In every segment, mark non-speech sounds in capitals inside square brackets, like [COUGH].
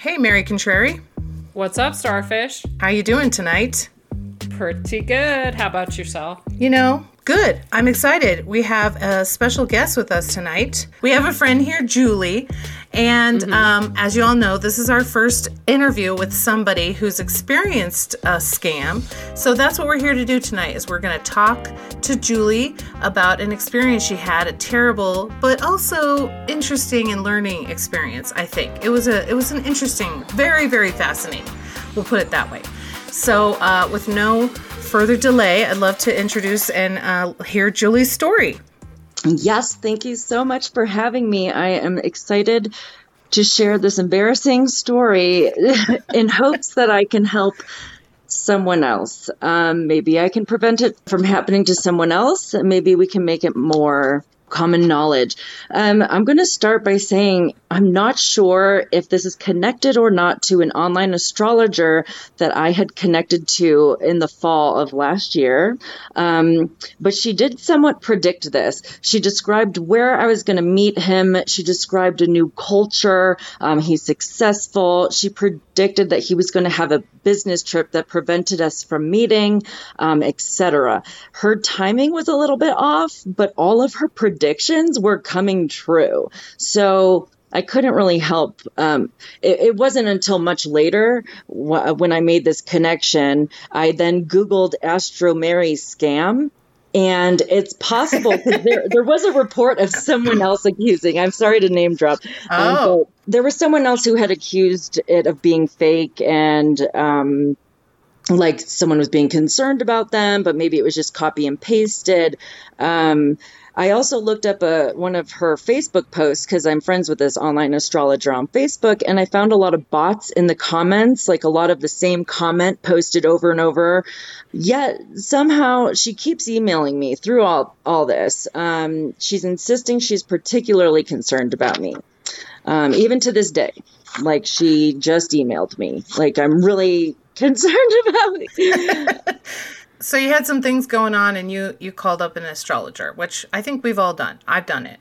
Hey, Mary Contrary. What's up, Starfish? How you doing tonight? Pretty good. How about yourself? You know, good. I'm excited. We have a special guest with us tonight. We have a friend here, Julie, and mm-hmm. um, as you all know, this is our first interview with somebody who's experienced a scam. So that's what we're here to do tonight. Is we're going to talk to Julie about an experience she had, a terrible but also interesting and learning experience. I think it was a it was an interesting, very very fascinating. We'll put it that way. So, uh, with no further delay, I'd love to introduce and uh, hear Julie's story. Yes, thank you so much for having me. I am excited to share this embarrassing story [LAUGHS] in hopes that I can help someone else. Um, maybe I can prevent it from happening to someone else. Maybe we can make it more common knowledge. Um, I'm going to start by saying I'm not sure if this is connected or not to an online astrologer that I had connected to in the fall of last year. Um, but she did somewhat predict this. She described where I was going to meet him. She described a new culture. Um, he's successful. She predicted that he was going to have a business trip that prevented us from meeting, um, etc. Her timing was a little bit off, but all of her predictions were coming true. So I couldn't really help. Um, it, it, wasn't until much later wh- when I made this connection. I then Googled Astro Mary scam. And it's possible [LAUGHS] there, there was a report of someone else accusing. I'm sorry to name drop. Um, oh. there was someone else who had accused it of being fake and um, like someone was being concerned about them, but maybe it was just copy and pasted. Um, I also looked up a, one of her Facebook posts because I'm friends with this online astrologer on Facebook, and I found a lot of bots in the comments, like a lot of the same comment posted over and over. Yet somehow she keeps emailing me through all, all this. Um, she's insisting she's particularly concerned about me, um, even to this day. Like she just emailed me. Like I'm really [LAUGHS] concerned about. [LAUGHS] So you had some things going on and you you called up an astrologer, which I think we've all done. I've done it.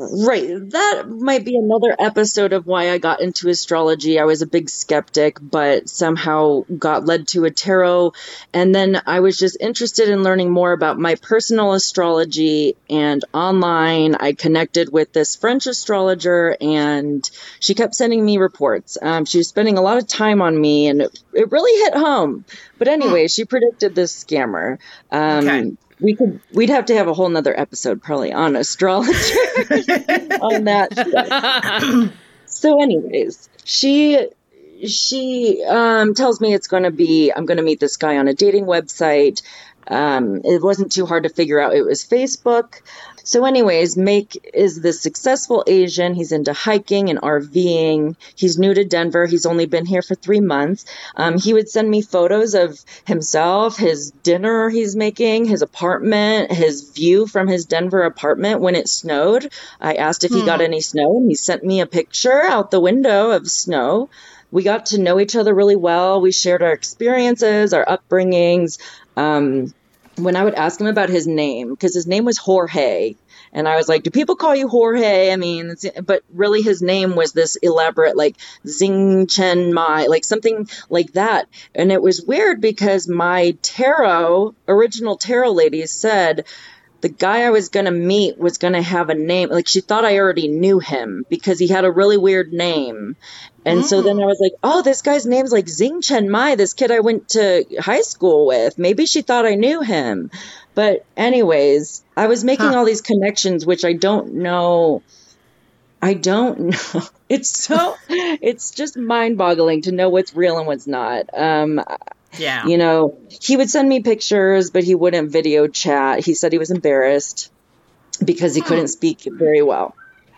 Right. That might be another episode of why I got into astrology. I was a big skeptic, but somehow got led to a tarot. And then I was just interested in learning more about my personal astrology. And online, I connected with this French astrologer, and she kept sending me reports. Um, she was spending a lot of time on me, and it, it really hit home. But anyway, she predicted this scammer. Um, okay we could we'd have to have a whole nother episode probably on astrology [LAUGHS] on that so anyways she she um, tells me it's going to be i'm going to meet this guy on a dating website. Um, it wasn't too hard to figure out it was facebook so, anyways, Make is this successful Asian. He's into hiking and RVing. He's new to Denver. He's only been here for three months. Um, he would send me photos of himself, his dinner he's making, his apartment, his view from his Denver apartment when it snowed. I asked if he got hmm. any snow, and he sent me a picture out the window of snow we got to know each other really well. We shared our experiences, our upbringings. Um, when I would ask him about his name, because his name was Jorge, and I was like, "Do people call you Jorge?" I mean, but really, his name was this elaborate, like Zing Chen Mai, like something like that. And it was weird because my tarot, original tarot lady, said the guy I was going to meet was going to have a name. Like she thought I already knew him because he had a really weird name. And mm. so then I was like, oh, this guy's name's like Zing Chen Mai, this kid I went to high school with. Maybe she thought I knew him. But, anyways, I was making huh. all these connections, which I don't know. I don't [LAUGHS] know. It's so, it's just mind boggling to know what's real and what's not. Um, yeah. You know, he would send me pictures, but he wouldn't video chat. He said he was embarrassed because he hmm. couldn't speak very well.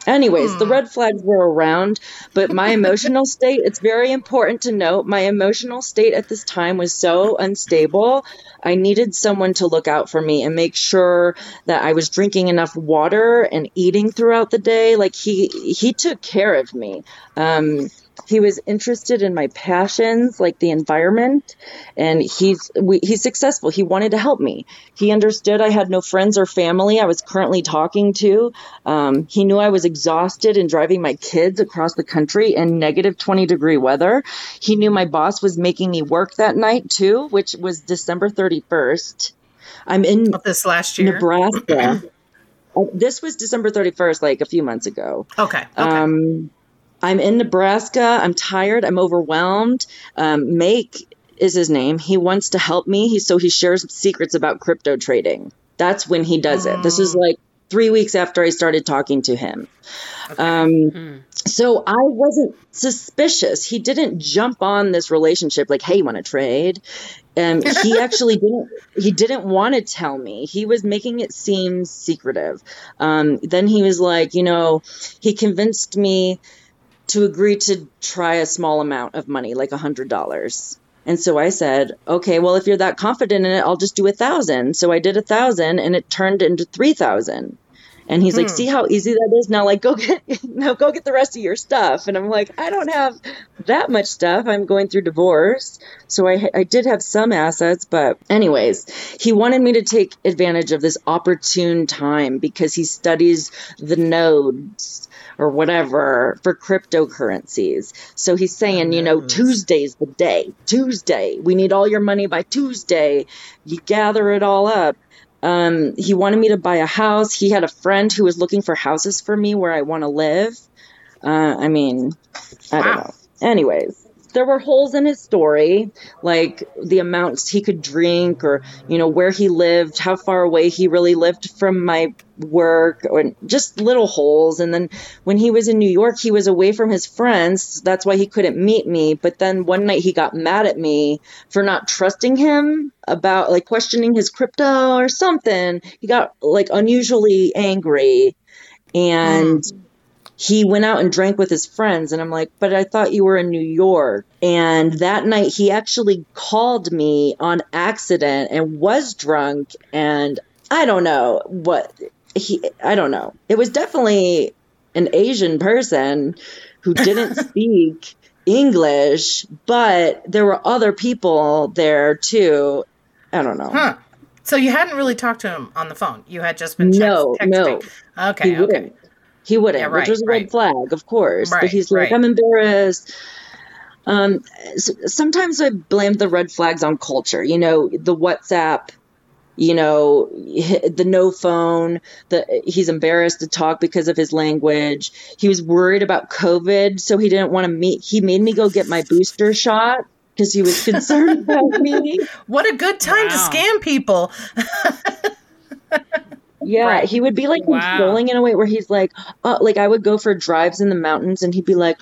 Anyways, hmm. the red flags were around, but my [LAUGHS] emotional state, it's very important to note, my emotional state at this time was so unstable. I needed someone to look out for me and make sure that I was drinking enough water and eating throughout the day. Like he he took care of me. Um he was interested in my passions, like the environment, and he's we, he's successful. He wanted to help me. He understood I had no friends or family I was currently talking to. Um, he knew I was exhausted and driving my kids across the country in negative 20 degree weather. He knew my boss was making me work that night too, which was December 31st. I'm in this last year. Nebraska. Uh, [CLEARS THROAT] this was December 31st, like a few months ago. Okay. Okay. Um, I'm in Nebraska. I'm tired. I'm overwhelmed. Um, Make is his name. He wants to help me. He so he shares secrets about crypto trading. That's when he does it. This is like three weeks after I started talking to him. Um, So I wasn't suspicious. He didn't jump on this relationship like, "Hey, you want to trade?" Um, he [LAUGHS] actually didn't. He didn't want to tell me. He was making it seem secretive. Um, then he was like, you know, he convinced me to agree to try a small amount of money, like a hundred dollars. And so I said, okay, well, if you're that confident in it, I'll just do a thousand. So I did a thousand, and it turned into three thousand. And he's like, hmm. see how easy that is? Now, like, go get, [LAUGHS] now go get the rest of your stuff. And I'm like, I don't have that much stuff. I'm going through divorce. So I, I did have some assets, but anyways, he wanted me to take advantage of this opportune time because he studies the nodes or whatever for cryptocurrencies. So he's saying, you know, Tuesday's the day. Tuesday. We need all your money by Tuesday. You gather it all up. Um, he wanted me to buy a house. He had a friend who was looking for houses for me where I want to live. Uh, I mean, I don't know. Anyways, there were holes in his story, like the amounts he could drink, or you know where he lived, how far away he really lived from my work, or just little holes. And then when he was in New York, he was away from his friends. That's why he couldn't meet me. But then one night he got mad at me for not trusting him about like questioning his crypto or something. He got like unusually angry and mm. He went out and drank with his friends and i'm like but i thought you were in new york and that night he actually called me on accident and was drunk and i don't know what he i don't know it was definitely an asian person who didn't [LAUGHS] speak english but there were other people there too i don't know Huh. So you hadn't really talked to him on the phone. You had just been text- No, texting. Okay. he okay. wouldn't. He wouldn't, Yeah, which was a red flag, of course. Right, but he's like, right. I'm embarrassed. Um, s- sometimes I blame the red flags on culture. You know, the WhatsApp. You know, the no phone. The he's embarrassed to talk because of his language. He was worried about COVID, so he didn't want to meet. He made me go get my booster shot because he was concerned [LAUGHS] about me. What a good time to scam people. [LAUGHS] Yeah, Right. he would be like Wow. controlling in a way where he's like, uh, like I would go for drives in the mountains and he'd be like,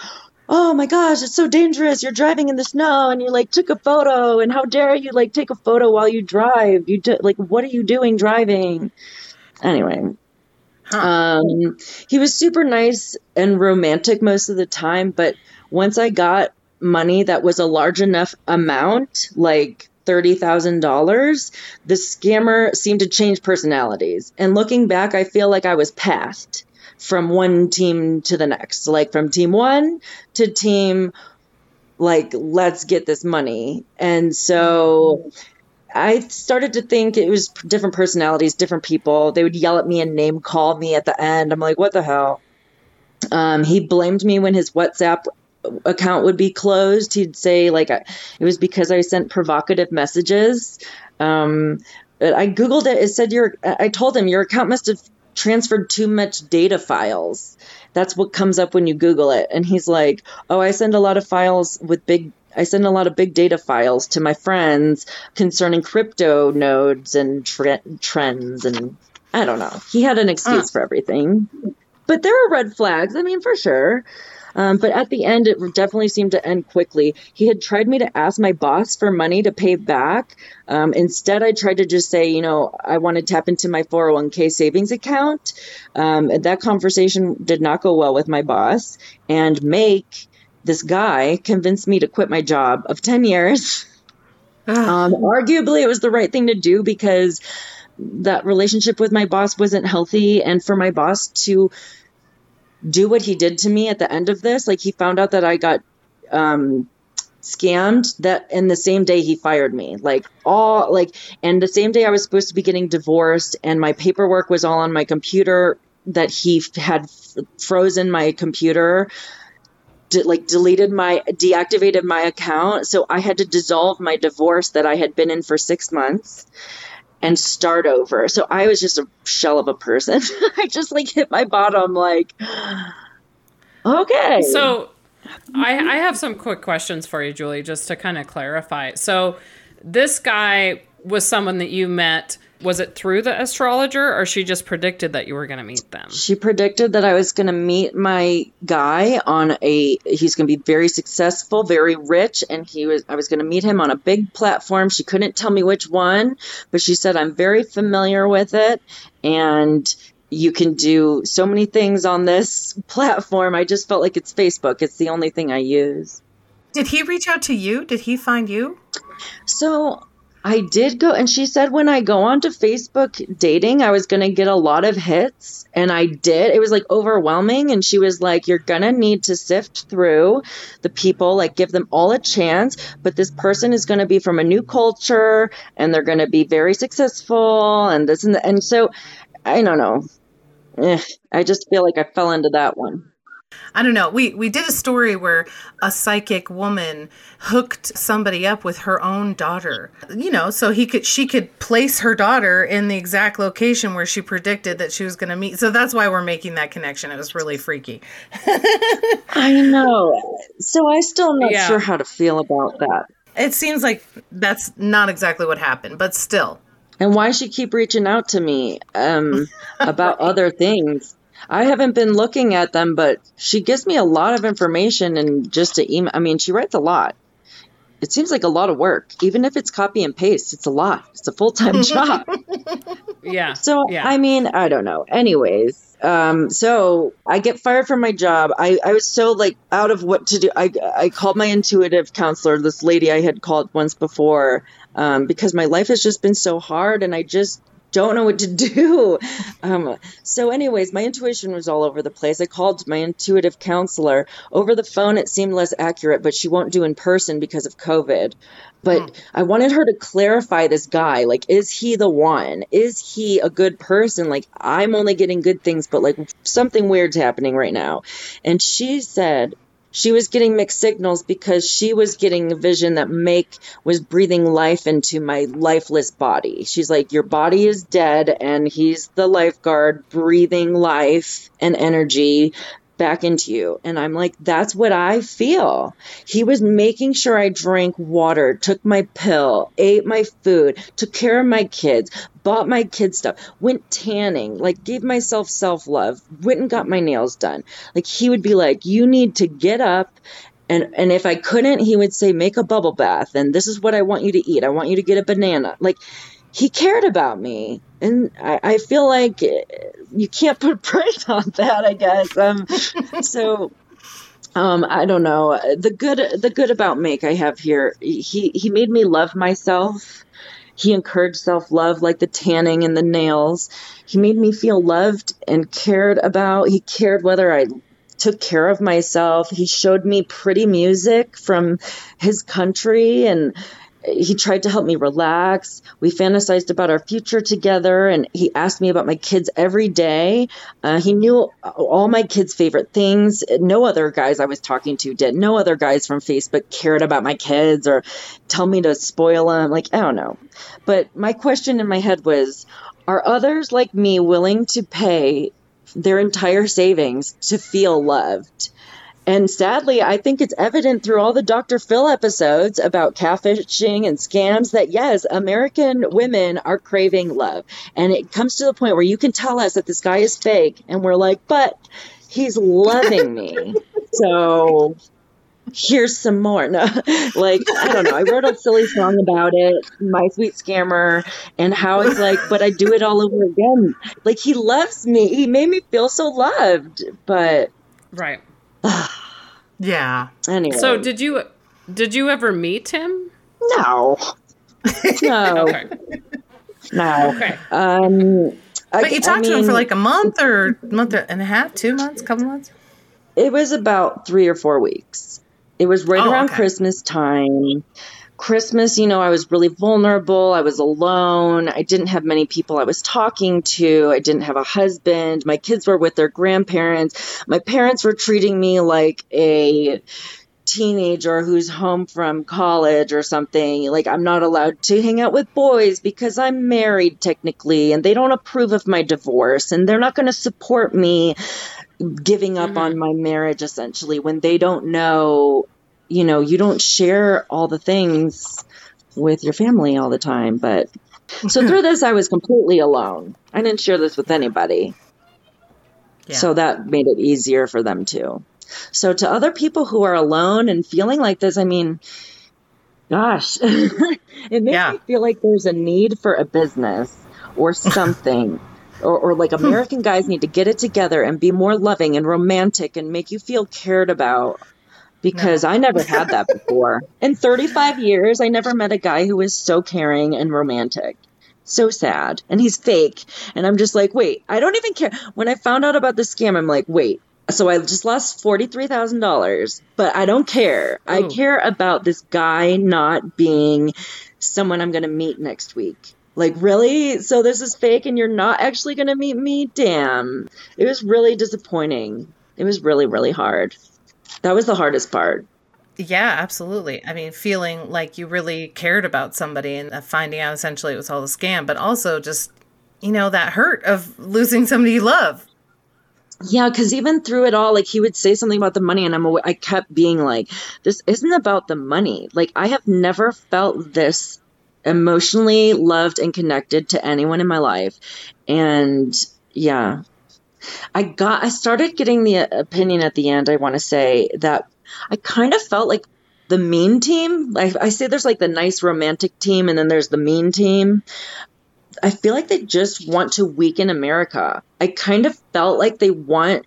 "Oh my gosh, it's so dangerous! You're driving in the snow and you like took a photo and how dare you like take a photo while you drive? You do, like what are you doing driving?" Anyway, Huh. um, he was super nice and romantic most of the time, but once I got money that was a large enough amount, like $30,000, the scammer seemed to change personalities. And looking back, I feel like I was passed from one team to the next. Like from team one to team, like, let's get this money. And so I started to think it was different personalities, different people. They would yell at me and name call me at the end. I'm like, what the hell? Um, he blamed me when his WhatsApp account would be closed. He'd say like it was because I sent provocative messages. Um, but I googled it. It said your. I told him your account must have transferred too much data files. That's what comes up when you Google it. And he's like, "Oh, I send a lot of files with big." I send a lot of big data files to my friends concerning crypto nodes and tre- trends, and I don't know. He had an excuse for everything, but there are red flags. I mean, for sure. Um, but at the end, it definitely seemed to end quickly. He had tried me to ask my boss for money to pay back. Um, instead, I tried to just say, you know, I want to tap into my 401k savings account. Um, that conversation did not go well with my boss. And Make, this guy, convinced me to quit my job of 10 years. Um, arguably, it was the right thing to do because that relationship with my boss wasn't healthy. And for my boss to do what he did to me at the end of this. Like he found out that I got um, scammed that and the same day he fired me. Like all like and the same day i was supposed to be getting divorced and my paperwork was all on my computer that he had f- frozen my computer de- like deleted my deactivated my account. So i had to dissolve my divorce that i had been in for six months and start over. So i was just a shell of a person. [LAUGHS] I just like hit my bottom like okay. So, I, I have some quick questions for you, Julie, just to kind of clarify. So, this guy was someone that you met. Was it through the astrologer, or she just predicted that you were going to meet them? she predicted that I was going to meet my guy on a he's going to be very successful, very rich and he was I was going to meet him on a big platform. She couldn't tell me which one, but she said I'm very familiar with it and you can do so many things on this [LAUGHS] platform. I just felt like it's Facebook. It's the only thing I use. Did he reach out to you? Did he find you? So I did go, and she said when I go onto Facebook dating, I was going to get a lot of hits, and I did. It was like overwhelming, and she was like, You're going to need to sift through the people, like give them all a chance, but this person is going to be from a new culture, and they're going to be very successful, and this and. And so I don't know. Eh, I just feel like I fell into that one. I don't know. We we did a story where a psychic woman hooked somebody up with her own daughter. You know, so he could she could place her daughter in the exact location where she predicted that she was going to meet. So that's why we're making that connection. It was really freaky. [LAUGHS] I know. So I still not Yeah. sure how to feel about that. It seems like that's not exactly what happened, but still. and why she keep reaching out to me um, [LAUGHS] about other things i haven't been looking at them but she gives me a lot of information and just to email i mean she writes a lot it seems like a lot of work even if it's copy and paste it's a lot it's a full-time [LAUGHS] job Yeah. so yeah. I mean, I don't know. Anyways, um, so I get fired from my job. I, I was so like out of what to do. I I called my intuitive counselor, this lady I had called once before, um, because my life has just been so hard, and I just don't know what to do. [LAUGHS] Um, so, anyways, my intuition was all over the place. I called my intuitive counselor over the phone. It seemed less accurate, but she won't do in person because of COVID. But I wanted her to clarify this guy. Like, is he the one? Is he a good person? Like, I'm only getting good things, but like something weird's happening right now. And she said, she was getting mixed signals because she was getting a vision that Make was breathing life into my lifeless body. She's like, Your body is dead, and he's the lifeguard breathing life and energy back into you. And I'm like, That's what I feel. He was making sure I drank water, took my pill, ate my food, took care of my kids, bought my kids stuff, went tanning, like gave myself self love, went and got my nails done. Like he would be like, you need to get up. And, and if I couldn't, he would say, make a bubble bath. And this is what I want you to eat. I want you to get a banana. Like he cared about me. And I, I feel like you can't put [LAUGHS] a price on that, I guess. Um, [LAUGHS] so um i don't know. The good the good about make i have here he he made me love myself. He encouraged self-love like the tanning and the nails. He made me feel loved and cared about. He cared whether i took care of myself. He showed me pretty music from his country and he tried to help me relax. We fantasized about our future together, and he asked me about my kids every day. Uh, he knew all my kids' favorite things. No other guys I was talking to did. No other guys from Facebook cared about my kids or tell me to spoil them. Like, I don't know. But my question in my head was Are others like me willing to pay their entire savings to feel loved? And sadly, I think it's evident through all the Dr. Phil episodes about catfishing and scams that yes, American women are craving love. And it comes to the point where you can tell us that this guy is fake, and we're like, but he's loving me. [LAUGHS] so here's some more. No, [LAUGHS] like, I don't know. I wrote a silly song about it, My Sweet Scammer, and how it's like, but I do it all over again. Like, he loves me. He made me feel so loved. But right. Yeah. anyway. So did you did you ever meet him? No. No. [LAUGHS] Okay. No. Okay. Um, I, But you I talked to him for like a month or month and a half, two months, couple months. It was about three or four weeks. It was right Oh, around okay. Christmas time. Christmas, you know, I was really vulnerable. I was alone. I didn't have many people I was talking to. I didn't have a husband. My kids were with their grandparents. My parents were treating me like a teenager who's home from college or something. Like, I'm not allowed to hang out with boys because I'm married technically, and they don't approve of my divorce, and they're not going to support me giving up mm-hmm. on my marriage essentially when they don't know you know you don't share all the things with your family all the time but so [LAUGHS] through this i was completely alone. I didn't share this with anybody. Yeah. so that made it easier for them too. So to other people who are alone and feeling like this i mean gosh [LAUGHS] it makes Yeah. me feel like there's a need for a business or [LAUGHS] something or, or like hmm. american guys need to get it together and be more loving and romantic and make you feel cared about because I never had that before. In 35 years, I never met a guy who was so caring and romantic. So sad. And he's fake. And I'm just like, wait, I don't even care. When I found out about the scam, I'm like, wait. So I just lost $43,000, but I don't care. I oh. care about this guy not being someone I'm going to meet next week. Like, really? So this is fake and you're not actually going to meet me? Damn. It was really disappointing. It was really, really hard. That was the hardest part. Yeah, absolutely. I mean, feeling like you really cared about somebody and uh, finding out essentially it was all a scam, but also just, you know, that hurt of losing somebody you love. Yeah, because even through it all, like he would say something about the money, and I'm aw- I kept being like, "This isn't about the money." Like I have never felt this emotionally loved and connected to anyone in my life, and yeah, I got I started getting the uh, opinion at the end. I want to say that I kind of felt like the mean team. I, I say there's like the nice romantic team, and then there's the mean team. I feel like they just want to weaken America. I kind of felt like they want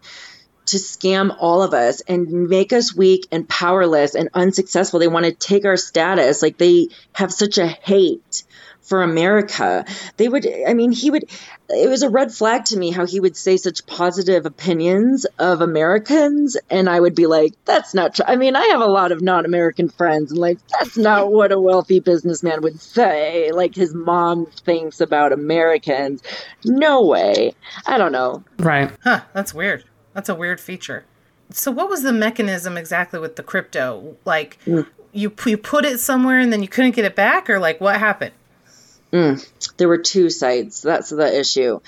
to scam all of us and make us weak and powerless and unsuccessful. They want to take our status. Like they have such a hate for America. They would, I mean, he would, it was a red flag to me how he would say such positive opinions of Americans. And I would be like, that's not true. I mean, I have a lot of non American friends, and like, that's not what a wealthy businessman would say. Like, his mom thinks about Americans. No way. I don't know. Right. Huh, that's weird. That's a weird feature. So, what was the mechanism exactly with the crypto? Like, mm. you, you put it somewhere and then you couldn't get it back, or like, what happened? There were two sites. That's the issue.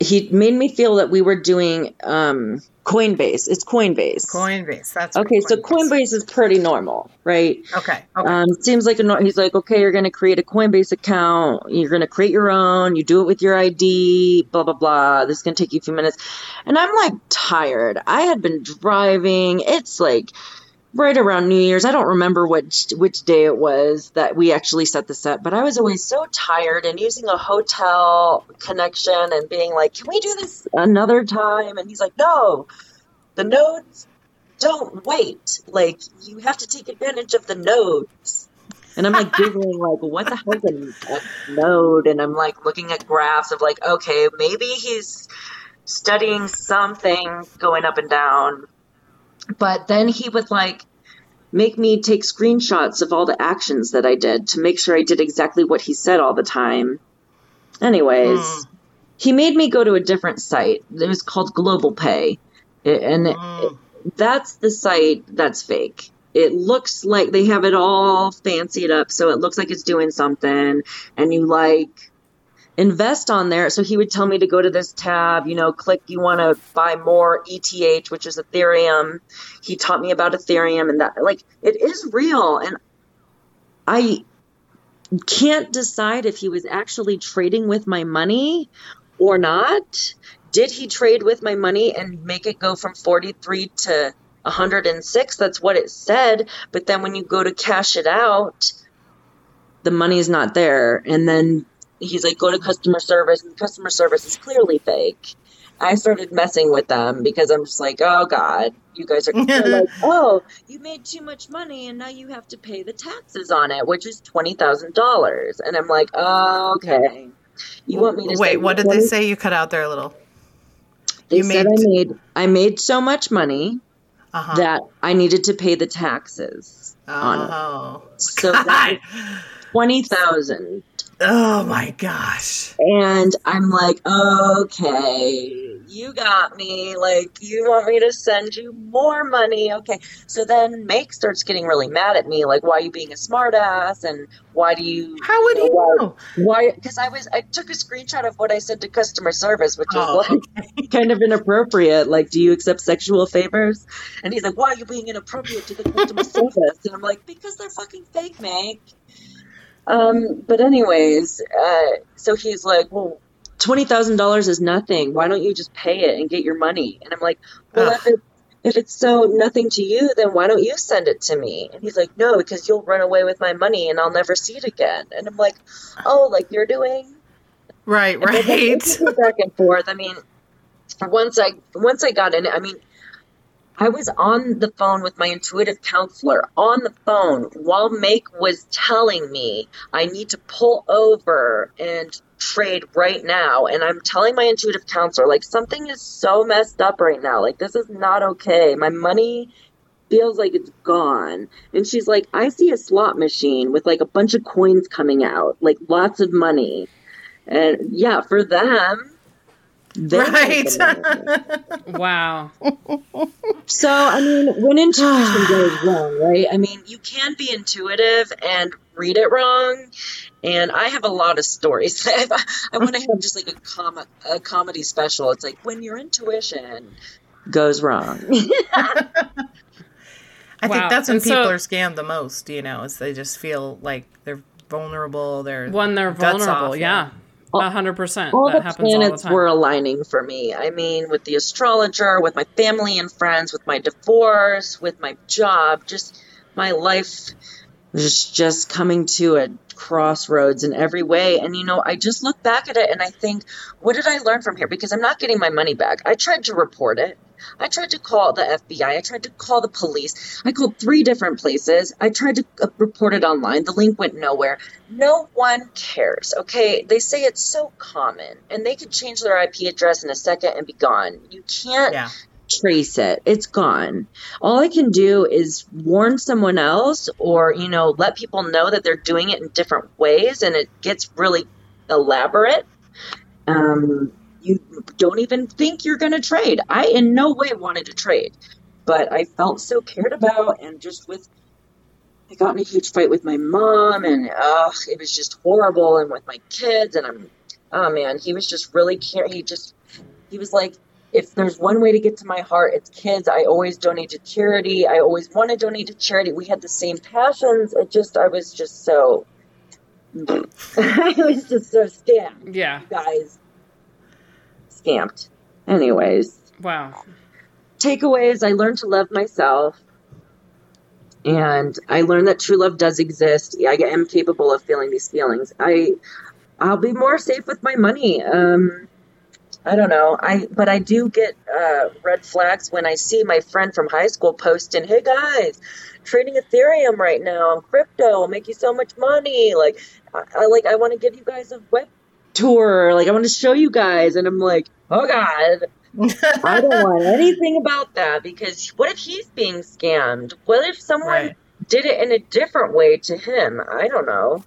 He made me feel that we were doing um, Coinbase. It's Coinbase. Coinbase. That's Okay, so Coinbase is pretty normal, right? Okay. Okay. Um, seems like a, nor- he's like, okay, you're going to create a Coinbase account. You're going to create your own. You do it with your ID. Blah blah blah. This is going to take you a few minutes, and I'm like tired. I had been driving. It's like right around New Year's. I don't remember which which day it was that we actually set this up, but I was always so tired and using a hotel connection and being like, "Can we do this another time?" And he's like, "No, the nodes don't wait. Like you have to take advantage of the nodes." And I'm like [LAUGHS] googling like, "What the hell is a, a node?" And I'm like looking at graphs of like, okay, maybe he's studying something going up and down but then he would like make me take screenshots of all the actions that I did to make sure I did exactly what he said all the time. Anyways, hmm. he made me go to a different site. It was called Global Pay. And it- hmm. that's the site that's fake. It looks like they have it all fancied up so it looks like it's doing something and you like invest on there. So he would tell me to go to this tab, you know, click you want to buy more ETH, which is Ethereum. He taught me about Ethereum and that like it is real and I can't decide if he was actually trading with my money or not. Did he trade with my money and make it go from 43 to 106? That's what it said, but then when you go to cash it out, the money's not there and then he's like, go to customer service, and customer service is clearly fake. I started messing with them because I'm just like, oh God, you guys are like, [LAUGHS] oh, you made too much money and now you have to pay the taxes on it, which is twenty thousand dollars. And I'm like, oh, okay. You want me to Wait, what did they say? You cut out there a little. They you said made- I made I made so much money uh-huh. that I needed to pay the taxes oh. on it. So that [LAUGHS] twenty thousand. Oh my gosh. And I'm like, okay, you got me. Like, you want me to send you more money. Okay. So then Make starts getting really mad at me. Like, why are you being a smartass? And why do you. How would he know? Why? Because I was, I took a screenshot of what I said to customer service, which was oh, like okay. [LAUGHS] kind of inappropriate. Like, do you accept sexual favors? And he's like, why are you being inappropriate to the customer [LAUGHS] service? And I'm like, because they're fucking fake, Make. Um, but anyways, uh, so he's like, well, twenty thousand dollars is nothing. Why don't you just pay it and get your money? And I'm like, well, if it, if it's so nothing to you, then why don't you send it to me? And he's like, no, because you'll run away with my money and I'll never see it again. And I'm like, oh, like you're doing, right, right, back and forth. I mean, once I once I got in I mean I was on the phone with my intuitive counselor on the phone while Make was telling me I need to pull over and trade right now. And I'm telling my intuitive counselor, like, something is so messed up right now. Like, this is not okay. My money feels like it's gone. And she's like, I see a slot machine with like a bunch of coins coming out, like lots of money. And yeah, for them, right. wow. [LAUGHS] So, I mean, when intuition [SIGHS] goes wrong, right? I mean, you can be intuitive and read it wrong. And I have a lot of stories. [LAUGHS] I, I want to have just like a, com- a comedy special. It's like when your intuition goes wrong. [LAUGHS] I wow. think that's when and people so, are scammed the most, you know, is they just feel like they're vulnerable. They're when they're vulnerable, yeah. A hundred percent. All the planets all the were aligning for me. I mean, with the astrologer, with my family and friends, with my divorce, with my job, just my life was just coming to a crossroads in every way. And you know, I just look back at it and I think, what did I learn from here? Because I'm not getting my money back. I tried to report it. I tried to call the FBI. I tried to call the police. I called three different places. I tried to uh, report it online. The link went nowhere. No one cares, okay? They say it's so common and they could change their IP address in a second and be gone. You can't yeah. trace it. It's gone. All I can do is warn someone else or, you know, let people know that they're doing it in different ways and it gets really elaborate. Um, you don't even think you're going to trade. I in no way wanted to trade, but I felt so cared about and just with I got in a huge fight with my mom and uh, it was just horrible and with my kids and I'm oh man, he was just really care he just he was like if there's one way to get to my heart, it's kids. I always donate to charity. I always want to donate to charity. We had the same passions. It just I was just so [LAUGHS] I was just so stamped. Yeah. guys scamped. Anyways. Wow. Takeaways I learned to love myself. And I learned that true love does exist. I am capable of feeling these feelings. I I'll be more safe with my money. Um I don't know. I but I do get uh, red flags when I see my friend from high school posting, "Hey guys, trading Ethereum right now. Crypto will make you so much money." Like, I, I like I want to give you guys a web tour. Like, I want to show you guys. And I'm like, oh God. [LAUGHS] I don't want anything about that because what if he's being scammed? What if someone right. did it in a different way to him? I don't know.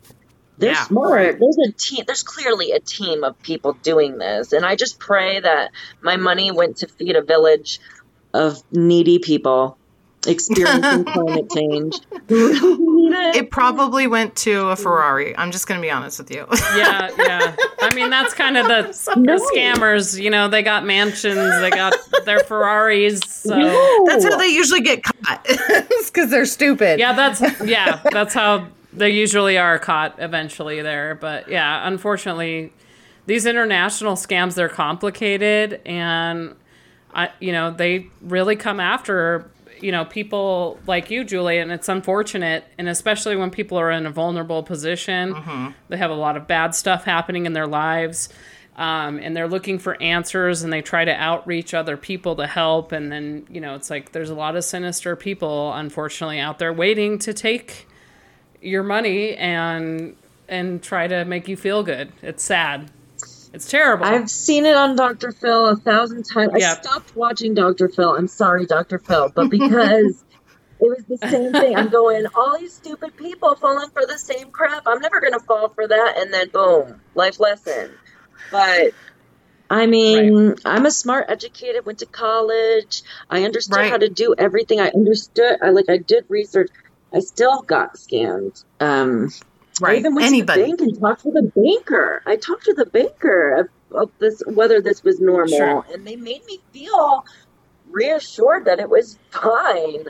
They're yeah, smart. Right. There's a team. There's clearly a team of people doing this, and I just pray that my money went to feed a village of needy people [LAUGHS] experiencing climate change. [LAUGHS] it [LAUGHS] probably went to a Ferrari. I'm just going to be honest with you. yeah, yeah. I mean, that's kind of the, [LAUGHS] the scammers. You know, they got mansions, they got their Ferraris. So [LAUGHS] no. that's how they usually get caught. because they're stupid. Yeah, that's yeah, that's how they usually are caught eventually there. But yeah, unfortunately, these international scams they're complicated and. I, you know, they really come after you know, people like you, Julie, and it's unfortunate, and especially when people are in a vulnerable position, mm-hmm. they have a lot of bad stuff happening in their lives. Um, and they're looking for answers and they try to outreach other people to help and then you know it's like there's a lot of sinister people unfortunately out there waiting to take your money and and try to make you feel good it's sad It's terrible. I've seen it on Dr. Phil a thousand times. I stopped watching Dr. Phil. I'm sorry, Dr. Phil, but because [LAUGHS] it was the same thing. I'm going, all these stupid people falling for the same crap. I'm never going to fall for that. And then boom, life lesson. But I mean, I'm a smart, educated, went to college. I understood Right. how to do everything. I understood. I like. I did research. I still got scammed. Um, I Right. even went Anybody. to the bank and talked to the banker. I talked to the banker of, of this whether this was normal, Sure. and they made me feel reassured that it was fine.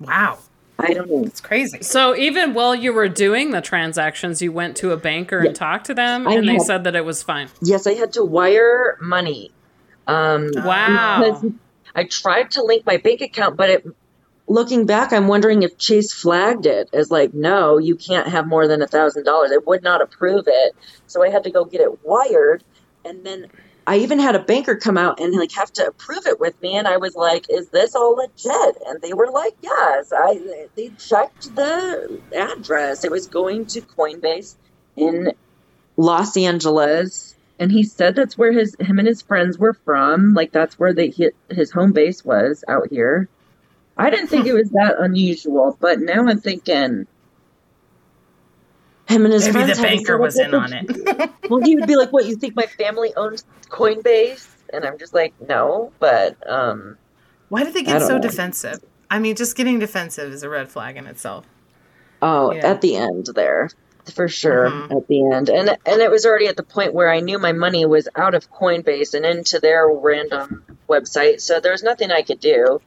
Wow. I don't know. It's crazy. so even while you were doing the transactions, you went to a banker and talked to them, I and they said that it was fine. Yes, I had to wire money. Um, Wow. I tried to link my bank account, but it. Looking back, I'm wondering if Chase flagged it as like, no, you can't have more than a thousand dollars. It would not approve it, so I had to go get it wired, and then I even had a banker come out and like have to approve it with me, and I was like, "Is this all legit?" And they were like, "Yes." I they checked the address. It was going to Coinbase in Los Angeles, and he said that's where his him and his friends were from. Like that's where they hit his home base was out here. I didn't think it was that unusual, but now I'm thinking him and his Maybe friends the banker was in on it. [LAUGHS] well, he would be like, "What? You think my family owns Coinbase?" And I'm just like, "No," but um, Why did they get so know. defensive? I mean, just getting defensive is a red flag in itself. oh, Yeah. at the end there, for sure, Mhm. at the end, and and it was already at the point where I knew my money was out of Coinbase and into their random website, so there was nothing I could do.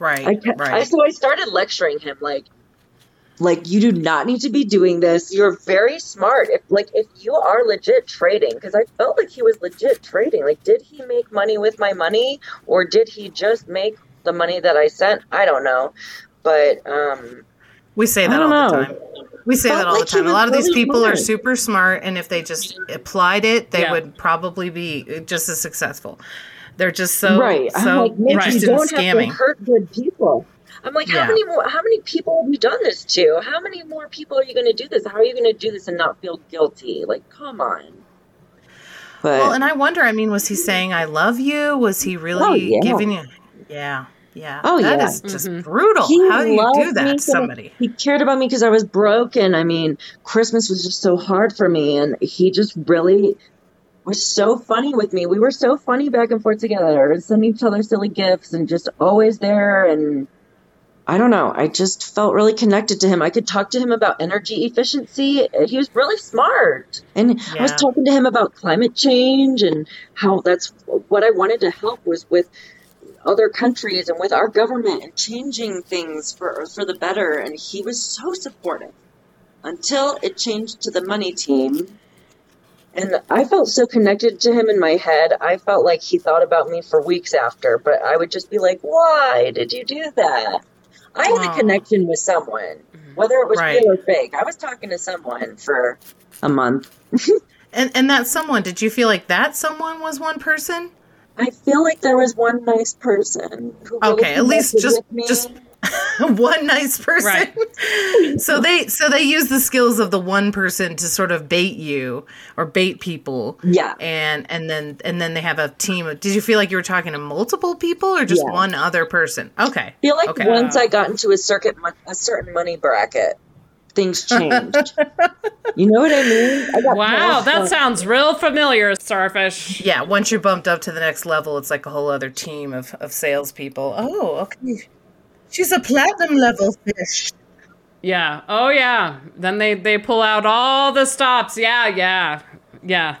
Right. I, kept, right. I so I started lecturing him like like you do not need to be doing this. You're very smart. If like if you are legit trading because I felt like he was legit trading. Like did he make money with my money or did he just make the money that I sent? I don't know. But um we say that all don't the time. We say Felt that all like the time. A lot of these really people are super smart, and if they just applied it, they Yeah. would probably be just as successful. They're just so right. I'm like, maybe interested you don't have scamming. to hurt good people. I'm like, how Yeah. many more? How many people have you done this to? How many more people are you going to do this? How are you going to do this and not feel guilty? Like, come on. But Well, and I wonder. I mean, was he saying "I love you"? Was he really Oh, yeah. giving you? Yeah, yeah. Oh, That yeah. is just Mhm. brutal. He How do you do that to somebody? he cared about me because I was broken. I mean, Christmas was just so hard for me, and he just really was so funny with me. We were so funny back and forth together, and sending each other silly gifts, and just always there. And I don't know, I just felt really connected to him. I could talk to him about energy efficiency. He was really smart, and I was talking to him about climate change and how that's what I wanted to help was with other countries and with our government and changing things for for the better and he was so supportive until it changed to the money team and I felt so connected to him in my head. I felt like he thought about me for weeks after, but I would just be like, "Why did you do that?" I had Aw. a connection with someone, mm-hmm. whether it was Right. real or fake. I was talking to someone for a month. [LAUGHS] And and that someone, did you feel like that someone was one person? I feel like there was one nice person. Who Okay, at least just just [LAUGHS] one nice person. [LAUGHS] so they so they use the skills of the one person to sort of bait you or bait people. yeah. And and then and then they have a team of did you feel like you were talking to multiple people or just Yeah. one other person? Okay. I feel like Okay. once I got into a circuit, a certain money bracket, things changed. [LAUGHS] you know what I mean? I Wow, that sounds real familiar, Starfish. Yeah, once you're bumped up to the next level, it's like a whole other team of, of salespeople. Oh, okay. She's a platinum level fish. Yeah. Oh yeah. Then they they pull out all the stops. Yeah, yeah. Yeah.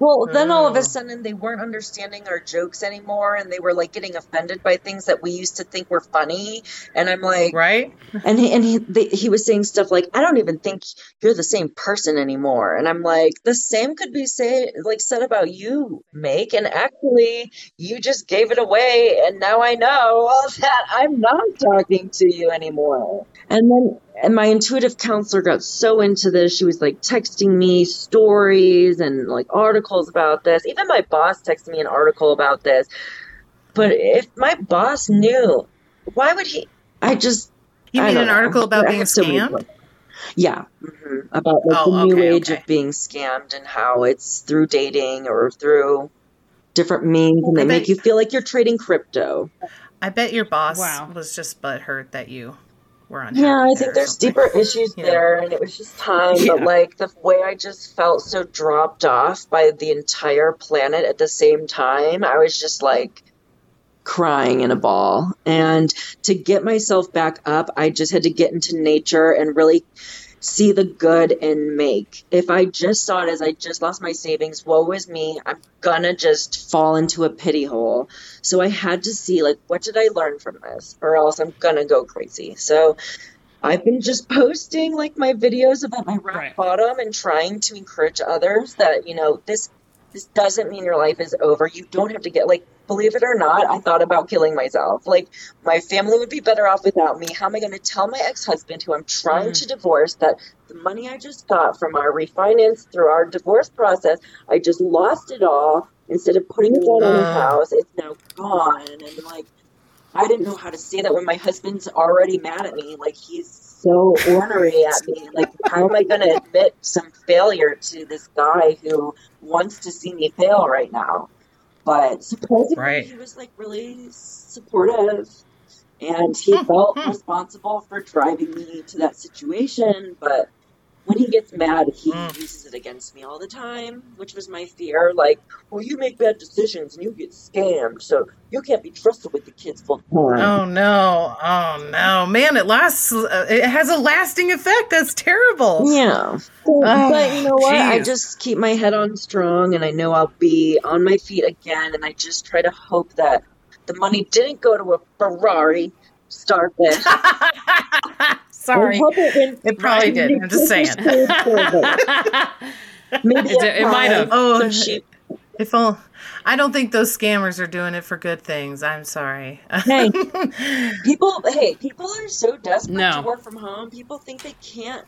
Well, then all of a sudden they weren't understanding our jokes anymore, and they were like getting offended by things that we used to think were funny. And I'm like, Right? and he and he they, he was saying stuff like, "I don't even think you're the same person anymore." And I'm like, the same could be say like said about you, Make. And actually, you just gave it away, and now I know [LAUGHS] that I'm not talking to you anymore. And then and my intuitive counselor got so into this. She was like texting me stories and like articles about this. Even my boss texted me an article about this. But if my boss knew, why would he? I just You I mean an know. article about I being have so many scammed? questions. Yeah, hmm about like Oh, the new okay, age okay. of being scammed and how it's through dating or through different means, and they bet- make you feel like you're trading crypto. I bet your boss Wow. was just butthurt that you were unhappy. Yeah, I think there's deeper [LAUGHS] issues Yeah. there, and it was just time. But like the way I just felt so dropped off by the entire planet at the same time, I was just like crying in a ball. And to get myself back up, I just had to get into nature and really see the good and make. If I just saw it as I just lost my savings, woe is me, I'm gonna just fall into a pity hole. So I had to see like what did I learn from this or else I'm gonna go crazy. So I've been just posting like my videos about my rock Right. bottom and trying to encourage others that, you know, this this doesn't mean your life is over. You don't have to get like believe it or not, I thought about killing myself. Like my family would be better off without me. How am I going to tell my ex-husband who I'm trying to divorce that the money I just got from our refinance through our divorce process, I just lost it all instead of putting it down on Uh. house. It's now gone and like I didn't know how to say that when my husband's already mad at me. Like he's so ornery at me. Like how am I going to admit some failure to this guy who wants to see me fail right now? But surprisingly, Right. he was like really supportive, and he Hmm, felt hmm. responsible for driving me to that situation. But when he gets mad, he Hmm. uses it against me all the time, which was my fear. Like, well, you make bad decisions and you get scammed, so you can't be trusted with the kids full time. Oh no! Oh no, man! It lasts. Uh, it has a lasting effect. That's terrible. Yeah. Oh, but you know what? I just keep my head on strong and I know I'll be on my feet again. And I just try to hope that the money didn't go to a Ferrari starfish. [LAUGHS] I Sorry, it, went it probably did. I'm just saying. [LAUGHS] Maybe It- it might have. Oh, some. If all, I don't think those scammers are doing it for good things. I'm sorry. Hey, [LAUGHS] people. Hey, people are so desperate No. to work from home. People think they can't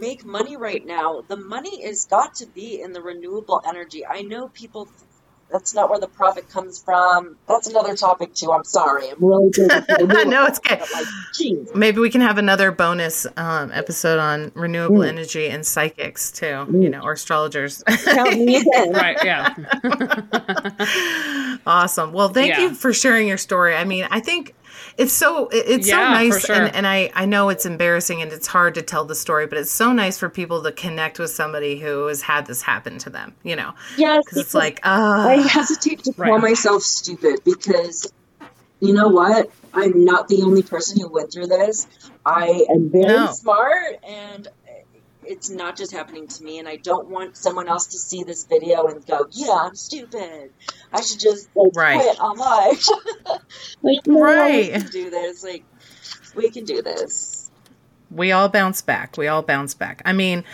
make money right now. The money is got to be in the renewable energy. I know people. That's not where the profit comes from. That's another topic too. I'm sorry. I'm really [LAUGHS] good. No, it's good. Like, geez. Maybe we can have another bonus um, episode on renewable Mm. energy and psychics too. You know, or astrologers. Count me [LAUGHS] in. right, yeah. [LAUGHS] awesome. Well, thank Yeah. you for sharing your story. I mean, I think it's so it- it's so nice sure. and, and I, I know it's embarrassing and it's hard to tell the story, but it's so nice for people to connect with somebody who has had this happen to them, you know. Yes, Because it's because like, I uh hesitate to call Right. myself stupid because you know what? I'm not the only person who went through this. I am very No. smart and it's not just happening to me and I don't want someone else to see this video and go, Yeah, I'm stupid. I should just like Right. quit on life. [LAUGHS] like no, Right. we can do this. Like we can do this. we all bounce back. We all bounce back. I mean,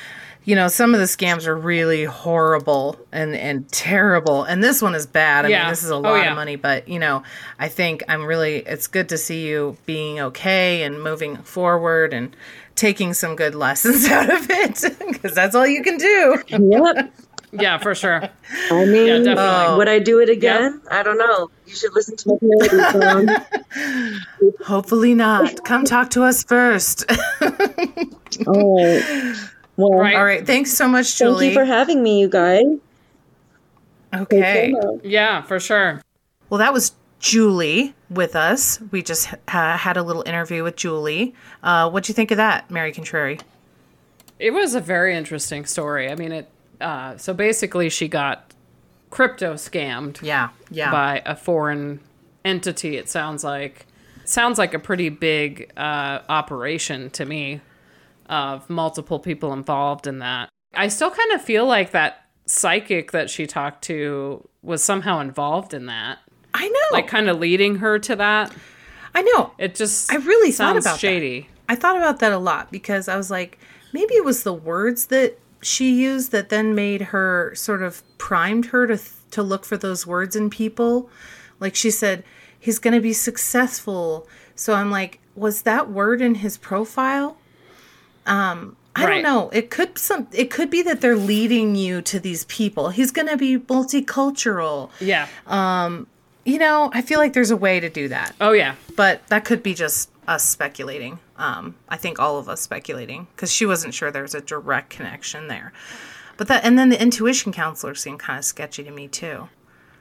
you know, some of the scams are really horrible and, and terrible. And this one is bad. I Yeah. mean, this is a Oh, lot yeah. of money, but you know, I think I'm really, it's good to see you being okay and moving forward and taking some good lessons [LAUGHS] out of it because that's all you can do. Yep. Yeah, for sure. I mean, Yeah, definitely. would I do it again? I don't know. You should listen to my parody. Um. [LAUGHS] Hopefully not. Come talk to us first. [LAUGHS] All right. Well, Right. all right. Thanks so much, thank Julie. you for having me, you guys. okay. Yeah, for sure. Well, that was Julie with us. We just uh, had a little interview with Julie. Uh, what'd you think of that, Mary Contrary? It was a very interesting story. I mean, it. Uh, so basically, she got crypto scammed Yeah, yeah. by a foreign entity. It sounds like sounds like a pretty big uh, operation to me of multiple people involved in that. I still kind of feel like that psychic that she talked to was somehow involved in that, I know. like kind of leading her to that. I know. It just I really thought about that. shady. I thought about that a lot because I was like, maybe it was the words that she used that then made her sort of primed her to to look for those words in people. Like she said, he's going to be successful. So I'm like, was that word in his profile? Um, I Right. don't know. It could some. It could be that they're leading you to these people. He's going to be multicultural. Yeah. You know, I feel like there's a way to do that, oh yeah. but that could be just us speculating. Um, I think all of us speculating because she wasn't sure there was a direct connection there. But that, and then the intuition counselor seemed kind of sketchy to me too.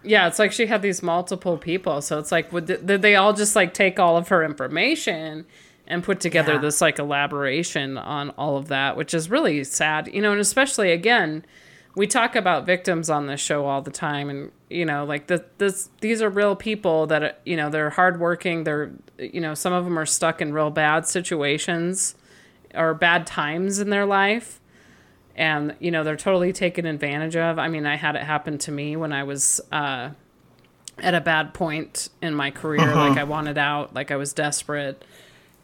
Yeah, it's like she had these multiple people. So it's like, would did they all just like take all of her information and put together Yeah. this like elaboration on all of that, which is really sad, you know, and especially again, we talk about victims on this show all the time and you know like the, this these are real people that you know they're hardworking they're you know some of them are stuck in real bad situations or bad times in their life and you know they're totally taken advantage of. I mean i had it happen to me when i was uh, at a bad point in my career like i wanted out like i was desperate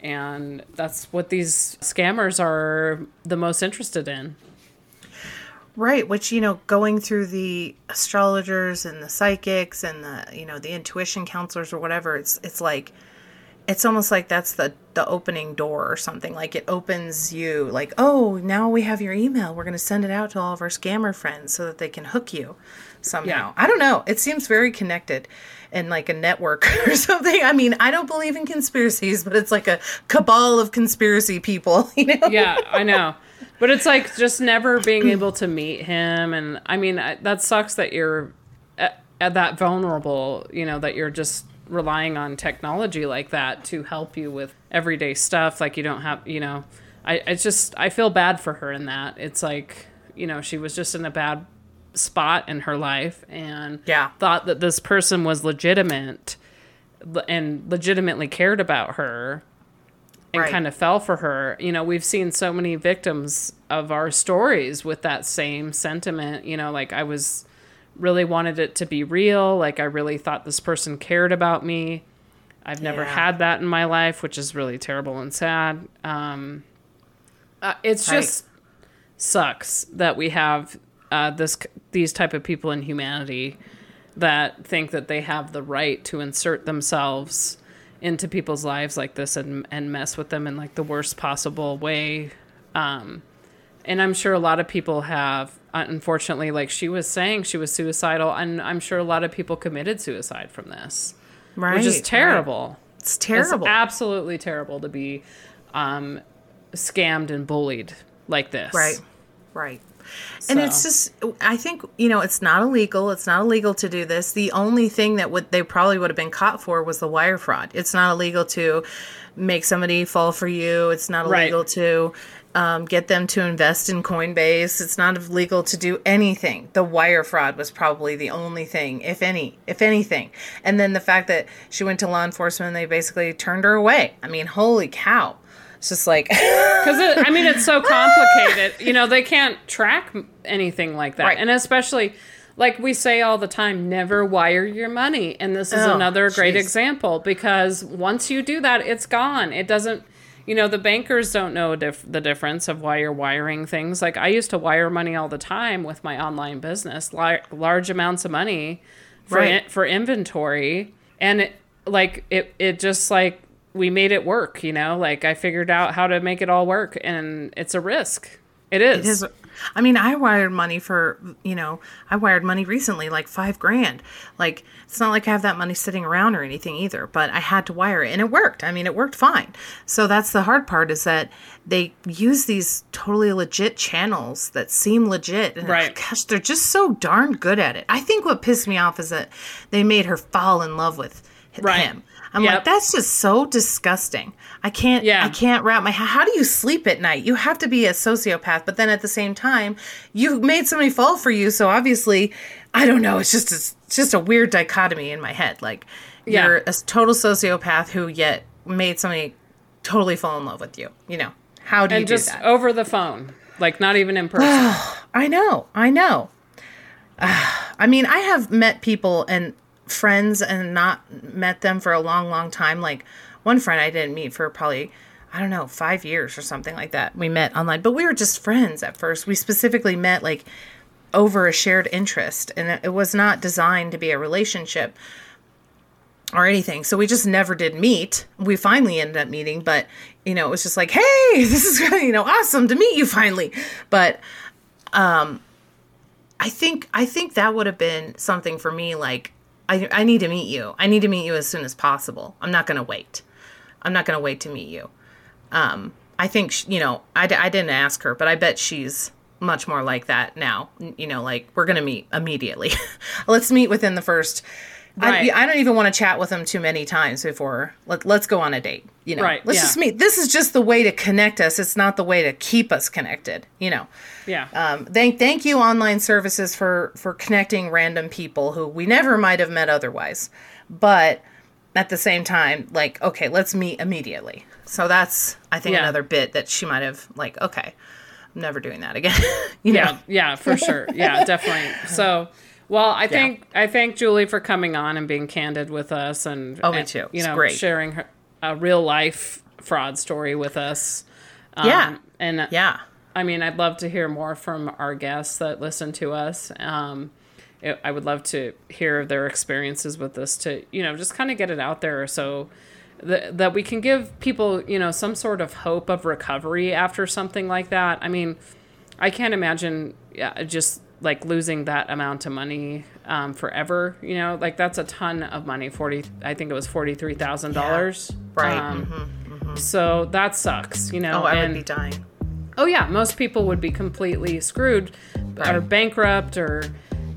and that's what these scammers are the most interested in Right, which you know, going through the astrologers and the psychics and the you know the intuition counselors or whatever, it's it's like it's almost like that's the the opening door or something. Like it opens you like, oh, now we have your email. We're going to send it out to all of our scammer friends so that they can hook you somehow. Yeah. I don't know. It seems very connected and like a network [LAUGHS] or something. I mean, I don't believe in conspiracies, but it's like a cabal of conspiracy people, [LAUGHS] you know. yeah, I know. But it's like just never being able to meet him. And I mean, I- that sucks that you're at, at that vulnerable, you know, that you're just relying on technology like that to help you with everyday stuff. Like you don't have, you know, I, it's just, I feel bad for her in that. It's like, you know, she was just in a bad spot in her life and Yeah. thought that this person was legitimate and legitimately cared about her and Right. kind of fell for her. You know, we've seen so many victims of our stories with that same sentiment. You know, like I was really wanted it to be real. Like I really thought this person cared about me. I've never Yeah. had that in my life, which is really terrible and sad. Um, uh, it's Right. just sucks that we have uh, this these type of people in humanity that think that they have the right to insert themselves into people's lives like this and and mess with them in like the worst possible way. Um, and I'm sure a lot of people have. Unfortunately, like she was saying, she was suicidal, and I'm sure a lot of people committed suicide from this, Right. which is right. terrible. It's terrible. It's absolutely terrible to be um, scammed and bullied like this. Right. Right. And it's just I think, you know, it's not illegal. It's not illegal to do this. The only thing that would they probably would have been caught for was the wire fraud. It's not illegal to make somebody fall for you. It's not Right. illegal to um, get them to invest in Coinbase. It's not illegal to do anything. The wire fraud was probably the only thing, if any, if anything. And then the fact that she went to law enforcement and they basically turned her away. I mean, holy cow. It's just like [LAUGHS] Because I mean, it's so complicated. You know, they can't track anything like that, Right. and especially like we say all the time, never wire your money. And this is Oh, another great jeez. example because once you do that, it's gone. It doesn't. You know, the bankers don't know dif- the difference of why you're wiring things. Like I used to wire money all the time with my online business, lar- large amounts of money for Right. in- for inventory, and it, like it it just like we made it work. You know, like I figured out how to make it all work, and it's a risk. It is. It is. I mean, I wired money for, you know, I wired money recently, like five grand. Like, it's not like I have that money sitting around or anything either, but I had to wire it and it worked. I mean, it worked fine. So that's the hard part is that they use these totally legit channels that seem legit. And Right. gosh, they're just so darn good at it. I think what pissed me off is that they made her fall in love with Right. him. I'm Yep. like, that's just so disgusting. I can't, Yeah. I can't wrap my. How do you sleep at night? You have to be a sociopath, but then at the same time, you made somebody fall for you. So obviously, I don't know. It's just, it's just a weird dichotomy in my head. Like, Yeah. you're a total sociopath who yet made somebody totally fall in love with you. You know, how do you and do just that? over the phone, like not even in person. [SIGHS] I know, I know. [SIGHS] I mean, I have met people and friends and not met them for a long, long time. Like one friend I didn't meet for probably, I don't know, five years or something like that. We met online, but we were just friends at first. We specifically met like over a shared interest, and it- was not designed to be a relationship or anything. So we just never did meet. We finally ended up meeting, but you know, it was just like, hey, [LAUGHS] this is you know awesome to meet you finally. But um I think I think that would have been something for me like I I need to meet you. I need to meet you as soon as possible. I'm not going to wait. I'm not going to wait to meet you. Um, I think, sh you know, I, I didn't ask her, but I bet she's much more like that now. You know, like we're going to meet immediately. [LAUGHS] Let's meet within the first. Right. I, I don't even want to chat with them too many times before. Let, let's go on a date. You know, Right, let's yeah. just meet. This is just the way to connect us. It's not the way to keep us connected. You know. Yeah. Um, thank thank you online services for for connecting random people who we never might have met otherwise, but at the same time, like okay, let's meet immediately. So that's I think Yeah. another bit that she might have like okay, I'm never doing that again. [LAUGHS] you know? yeah yeah for sure yeah [LAUGHS] definitely so well i thank i thank julie for coming on and being candid with us and Oh, me and, too. you know great. sharing her a real life fraud story with us Um, Yeah. and Yeah. i mean i'd love to hear more from our guests that listen to us um it, i would love to hear their experiences with this to you know just kind of get it out there so that, that we can give people you know some sort of hope of recovery after something like that i mean I can't imagine yeah, just like losing that amount of money um, forever. You know, like that's a ton of money. Forty, I think it was forty three thousand dollars. Right. Um, mm-hmm, mm-hmm. So that sucks. You know, Oh, I and would be dying. oh yeah, most people would be completely screwed or bankrupt or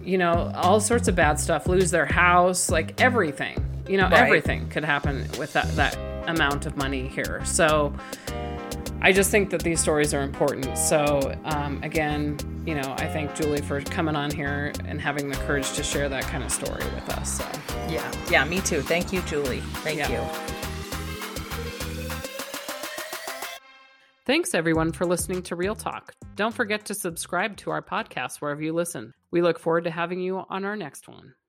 you know all sorts of bad stuff. Lose their house, like everything. You know, Right. everything could happen with that that amount of money here. So. I just think that these stories are important. So, um, again, you know, I thank Julie for coming on here and having the courage to share that kind of story with us. So, Yeah. Yeah. Me too. Thank you, Julie. Thank Yeah. you. thanks everyone for listening to Real Talk. Don't forget to subscribe to our podcast wherever you listen. We look forward to having you on our next one.